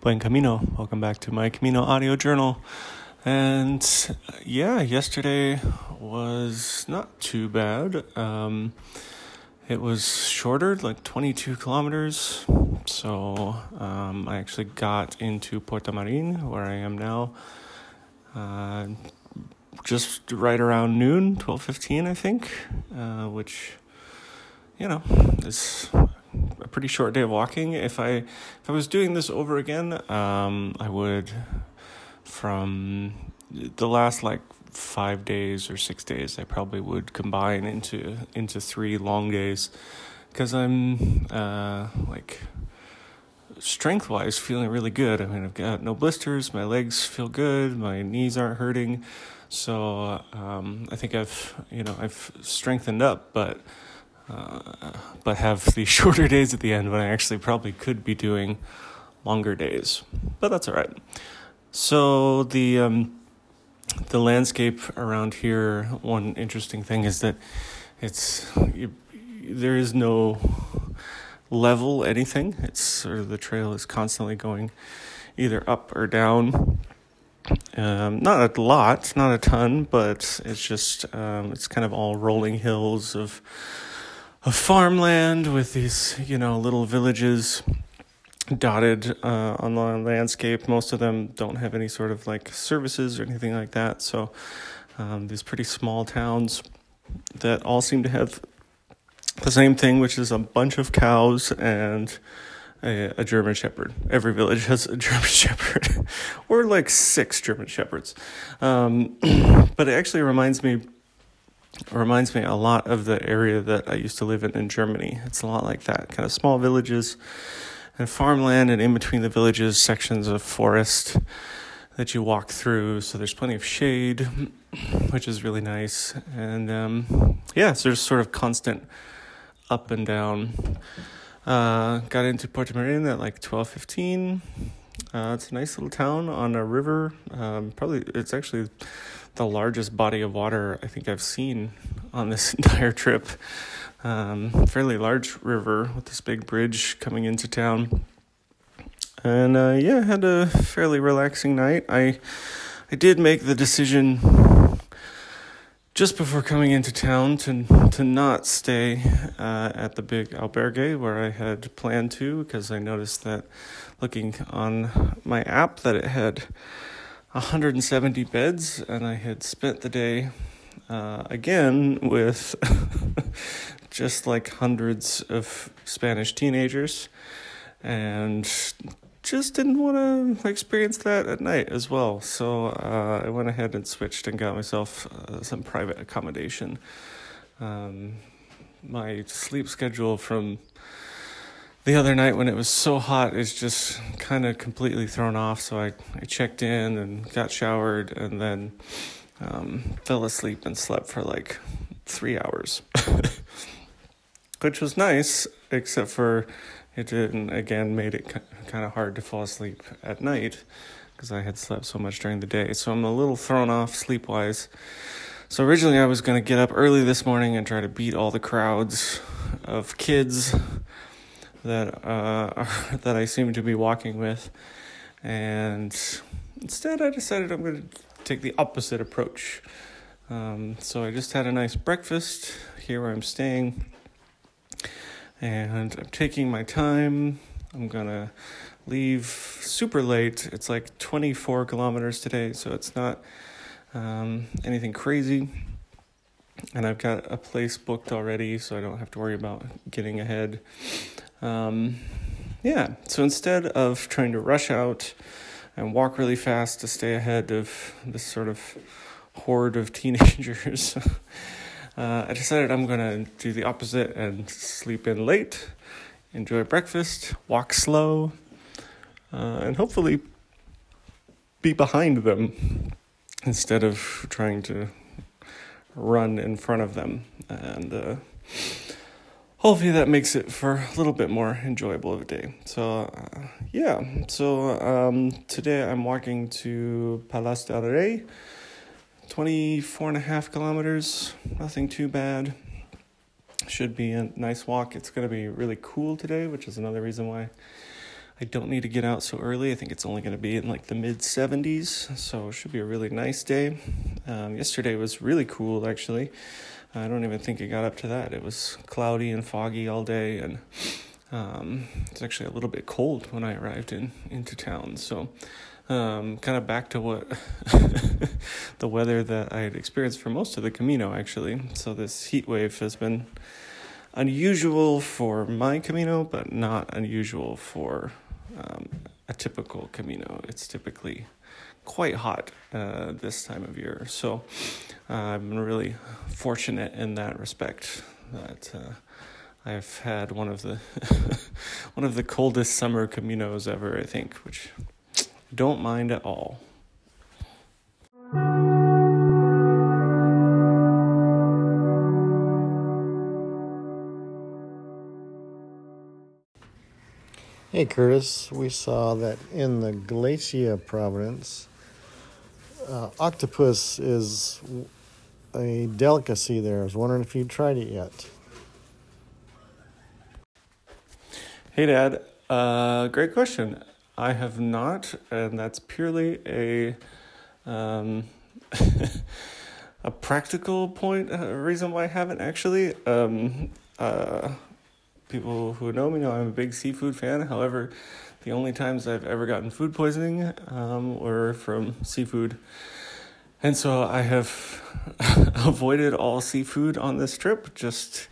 Buen Camino. Welcome back to my Camino audio journal. And yeah, yesterday was not too bad. Um, it was shorter, like 22 kilometers. So um, I actually got into Portomarín, where I am now, uh, just right around noon, 12:15, I think, uh, which you know is pretty short day of walking. If I if I was doing this over again, um, I would from the last like five days or six days. I probably would combine into into three long days because I'm uh, like strength wise feeling really good. I mean, I've got no blisters. My legs feel good. My knees aren't hurting. So um, I think I've you know I've strengthened up, but but have the shorter days at the end when I actually probably could be doing longer days. But that's all right. So the um, the landscape around here. One interesting thing is that it's you, there is no level anything. It's sort of the trail is constantly going either up or down. Um, not a lot, not a ton, but it's just um, it's kind of all rolling hills of of farmland with these you know little villages dotted uh, on the landscape. Most of them don't have any sort of like services or anything like that. So um, these pretty small towns that all seem to have the same thing, which is a bunch of cows and a, a German Shepherd. Every village has a German Shepherd, or like six German Shepherds. Um, but it actually reminds me reminds me a lot of the area that I used to live in in Germany. It's a lot like that, kind of small villages and farmland, and in between the villages, sections of forest that you walk through. So there's plenty of shade, which is really nice. And um, yeah, so there's sort of constant up and down. Uh, got into Portomarín at like 12:15. Uh, it's a nice little town on a river. Um, probably it's actually the largest body of water I think I've seen on this entire trip. Um, fairly large river with this big bridge coming into town. And uh, yeah, had a fairly relaxing night. I I did make the decision just before coming into town to to not stay uh, at the big albergue where I had planned to because I noticed that looking on my app that it had 170 beds and I had spent the day uh, again with just like hundreds of Spanish teenagers and just didn't want to experience that at night as well. So uh, I went ahead and switched and got myself uh, some private accommodation. Um, my sleep schedule from the other night when it was so hot is just kind of completely thrown off. So I, I checked in and got showered and then um, fell asleep and slept for like three hours, which was nice, except for it didn't, again, made it kind of hard to fall asleep at night because I had slept so much during the day. So I'm a little thrown off sleep wise. So originally I was going to get up early this morning and try to beat all the crowds of kids that uh, that I seem to be walking with, and instead I decided I'm going to take the opposite approach. Um, so I just had a nice breakfast here where I'm staying and I'm taking my time. I'm gonna leave super late. It's like 24 kilometers today, so it's not um, anything crazy. And I've got a place booked already, so I don't have to worry about getting ahead. Um, yeah, so instead of trying to rush out and walk really fast to stay ahead of this sort of horde of teenagers, uh, I decided I'm going to do the opposite and sleep in late, enjoy breakfast, walk slow, uh, and hopefully be behind them instead of trying to run in front of them. And uh, hopefully that makes it for a little bit more enjoyable of a day. So, uh, yeah, so um, today I'm walking to Palas del Rey 24 and a half kilometers, nothing too bad. Should be a nice walk. It's going to be really cool today, which is another reason why I don't need to get out so early. I think it's only going to be in like the mid 70s, so it should be a really nice day. Um, yesterday was really cool, actually. I don't even think it got up to that. It was cloudy and foggy all day, and um, it's actually a little bit cold when I arrived in into town. So, um, kind of back to what the weather that I had experienced for most of the Camino, actually. So this heat wave has been unusual for my Camino, but not unusual for um, a typical Camino. It's typically quite hot uh, this time of year. So uh, been really fortunate in that respect that uh, I've had one of the one of the coldest summer Caminos ever. I think, which don't mind at all. Hey Curtis, we saw that in the Galicia province, uh, octopus is a delicacy there. I was wondering if you'd tried it yet. Hey Dad, uh, great question. I have not, and that's purely a um, a practical point, a reason why I haven't actually. Um, uh, people who know me know I'm a big seafood fan. However, the only times I've ever gotten food poisoning um, were from seafood. And so I have avoided all seafood on this trip just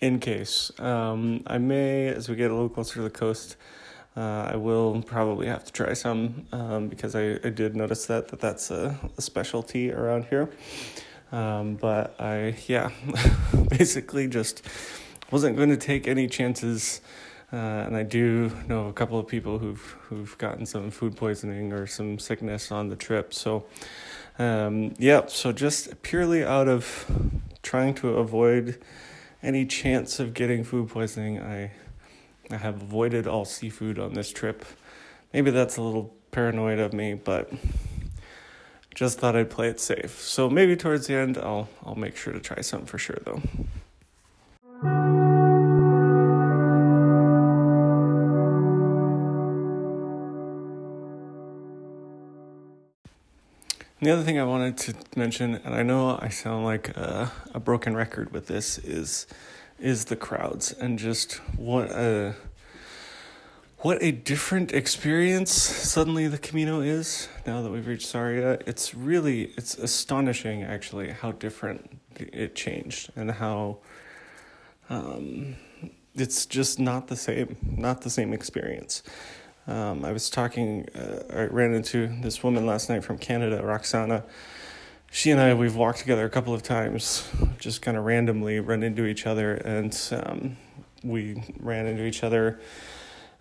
in case. Um, I may, as we get a little closer to the coast, uh, I will probably have to try some um, because I, I did notice that, that that's a, a specialty around here. Um, but I, yeah, basically just wasn't going to take any chances. Uh, and I do know a couple of people who've who've gotten some food poisoning or some sickness on the trip. So, um, yeah. So just purely out of trying to avoid any chance of getting food poisoning, I I have avoided all seafood on this trip. Maybe that's a little paranoid of me, but just thought I'd play it safe. So maybe towards the end, I'll I'll make sure to try some for sure though. The other thing I wanted to mention, and I know I sound like a, a broken record with this, is is the crowds and just what a what a different experience suddenly the Camino is now that we've reached Sarria. It's really it's astonishing actually how different it changed and how um, it's just not the same, not the same experience. Um, I was talking, uh, I ran into this woman last night from Canada, Roxana. She and I, we've walked together a couple of times, just kind of randomly run into each other, and um, we ran into each other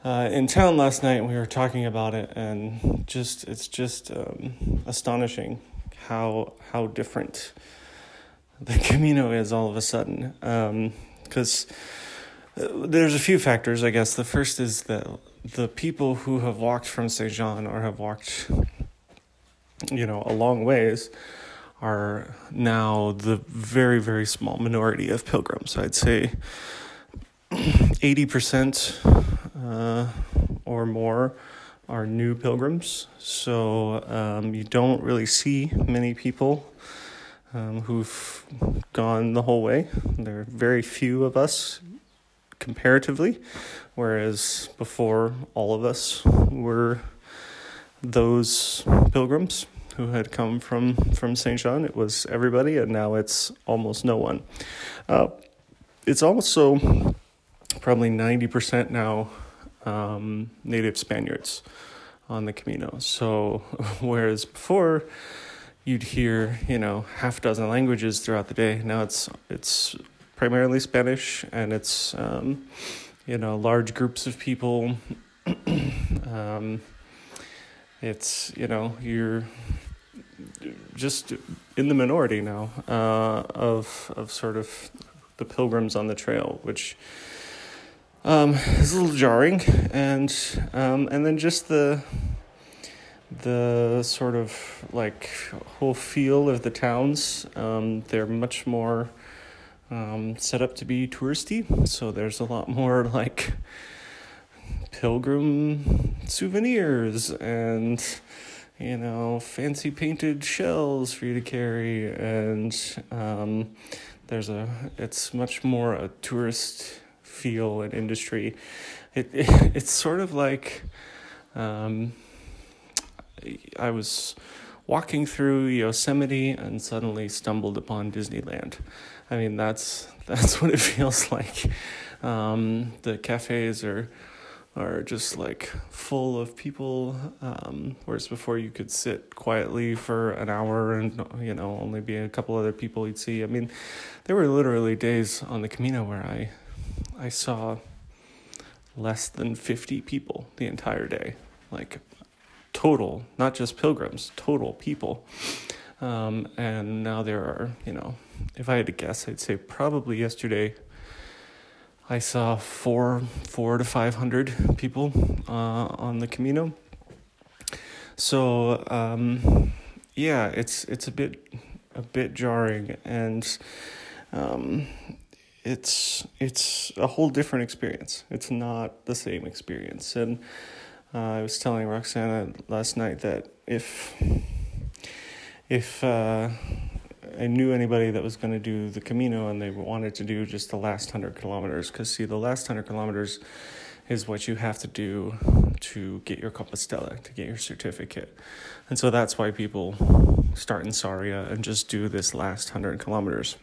uh, in town last night, we were talking about it, and just it's just um, astonishing how how different the Camino is all of a sudden. Because um, uh, there's a few factors, I guess. The first is that the people who have walked from Saint Jean or have walked, you know, a long ways are now the very, very small minority of pilgrims. I'd say 80% uh, or more are new pilgrims. So um, you don't really see many people um, who've gone the whole way. There are very few of us comparatively, whereas before all of us were those pilgrims who had come from from Saint John. It was everybody, and now it's almost no one. Uh, it's also probably ninety percent now um, native Spaniards on the Camino. So whereas before you'd hear you know half dozen languages throughout the day, now it's it's primarily Spanish, and it's um, you know large groups of people. um, it's you know you're just in the minority now uh, of of sort of the pilgrims on the trail, which um, is a little jarring, and um, and then just the the sort of like whole feel of the towns. Um, they're much more um, set up to be touristy. So there's a lot more like pilgrim souvenirs and you know fancy painted shells for you to carry and um, there's a it's much more a tourist feel and industry it, it it's sort of like um, I was walking through Yosemite and suddenly stumbled upon Disneyland. I mean, that's that's what it feels like. Um, the cafes are are just like full of people. Um, whereas before you could sit quietly for an hour and you know only be a couple other people you'd see. I mean, there were literally days on the Camino where I I saw less than fifty people the entire day. Like total, not just pilgrims, total people. Um, and now there are, you know, if I had to guess, I'd say probably yesterday I saw four, four to five hundred people uh, on the Camino. So um, yeah, it's it's a bit a bit jarring, and um, it's it's a whole different experience. It's not the same experience, and uh, I was telling Roxana last night that if if uh, I knew anybody that was going to do the Camino and they wanted to do just the last hundred kilometers, because see, the last hundred kilometers is what you have to do to get your Compostela, to get your certificate. And so that's why people start in Sarria and just do this last hundred kilometers.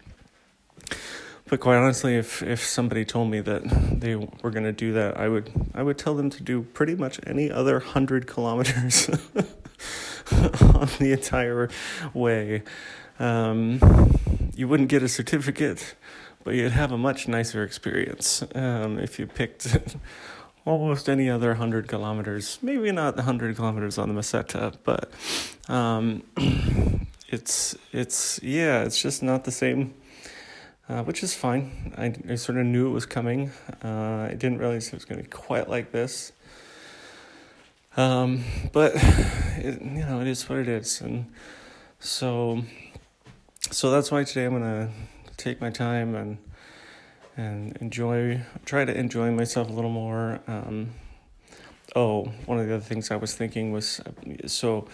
But quite honestly, if if somebody told me that they were going to do that, I would I would tell them to do pretty much any other hundred kilometers on the entire way. Um, you wouldn't get a certificate, but you'd have a much nicer experience um, if you picked almost any other 100 kilometers. Maybe not the 100 kilometers on the Meseta, but um, it's, it's, yeah, it's just not the same uh, which is fine. I, I sort of knew it was coming. Uh, I didn't realize it was going to be quite like this. Um, but it, you know, it is what it is, and so so that's why today I'm gonna take my time and and enjoy, try to enjoy myself a little more. Um, oh, one of the other things I was thinking was so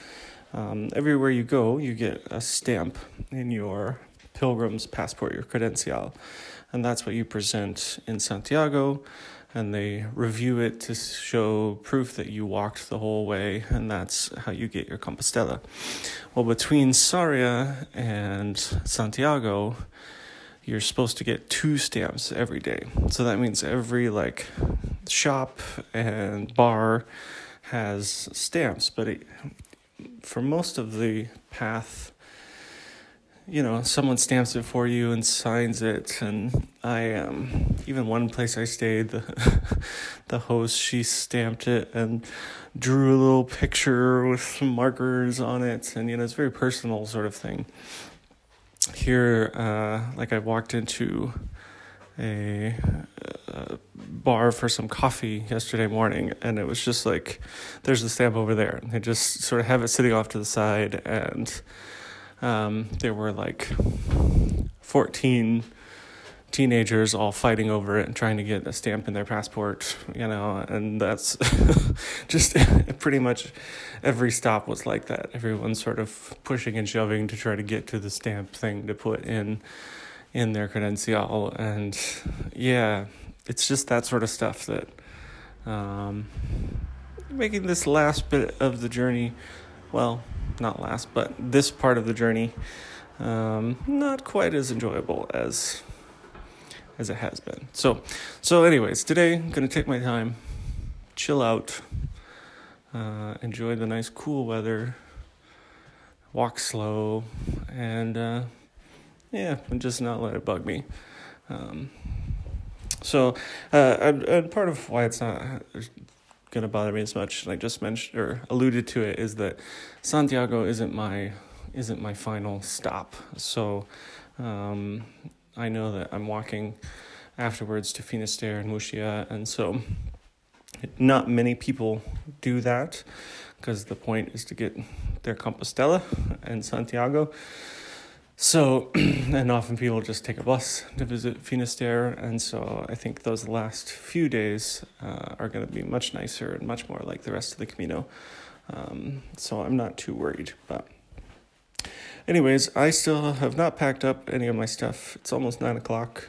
um, everywhere you go, you get a stamp in your pilgrim's passport, your credencial. And that's what you present in Santiago. And they review it to show proof that you walked the whole way, and that's how you get your Compostela. Well, between Sarria and Santiago, you're supposed to get two stamps every day. So that means every like shop and bar has stamps, but it, for most of the path you know, someone stamps it for you and signs it. And I, um, even one place I stayed, the, the host, she stamped it and drew a little picture with some markers on it. And, you know, it's very personal sort of thing. Here, uh, like I walked into a, a bar for some coffee yesterday morning, and it was just like, there's the stamp over there. And they just sort of have it sitting off to the side and, um, there were like 14 teenagers all fighting over it and trying to get a stamp in their passport, you know, and that's just pretty much every stop was like that. Everyone sort of pushing and shoving to try to get to the stamp thing to put in in their credencial and yeah, it's just that sort of stuff that um, making this last bit of the journey well, not last, but this part of the journey, um, not quite as enjoyable as as it has been. So, so anyways, today I'm gonna take my time, chill out, uh, enjoy the nice cool weather, walk slow, and uh, yeah, and just not let it bug me. Um, so, uh, and, and part of why it's not going to bother me as much. And I just mentioned or alluded to it is that Santiago isn't my isn't my final stop. So um, I know that I'm walking afterwards to Finisterre and Muxía, and so not many people do that because the point is to get their Compostela and Santiago. So, and often people just take a bus to visit Finisterre, and so I think those last few days uh, are going to be much nicer and much more like the rest of the Camino. Um, so I'm not too worried. But, anyways, I still have not packed up any of my stuff. It's almost nine o'clock,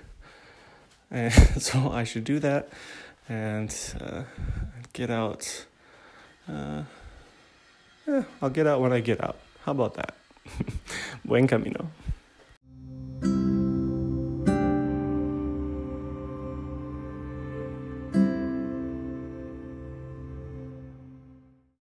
and so I should do that and uh, get out. Uh, yeah, I'll get out when I get out. How about that? Buen camino.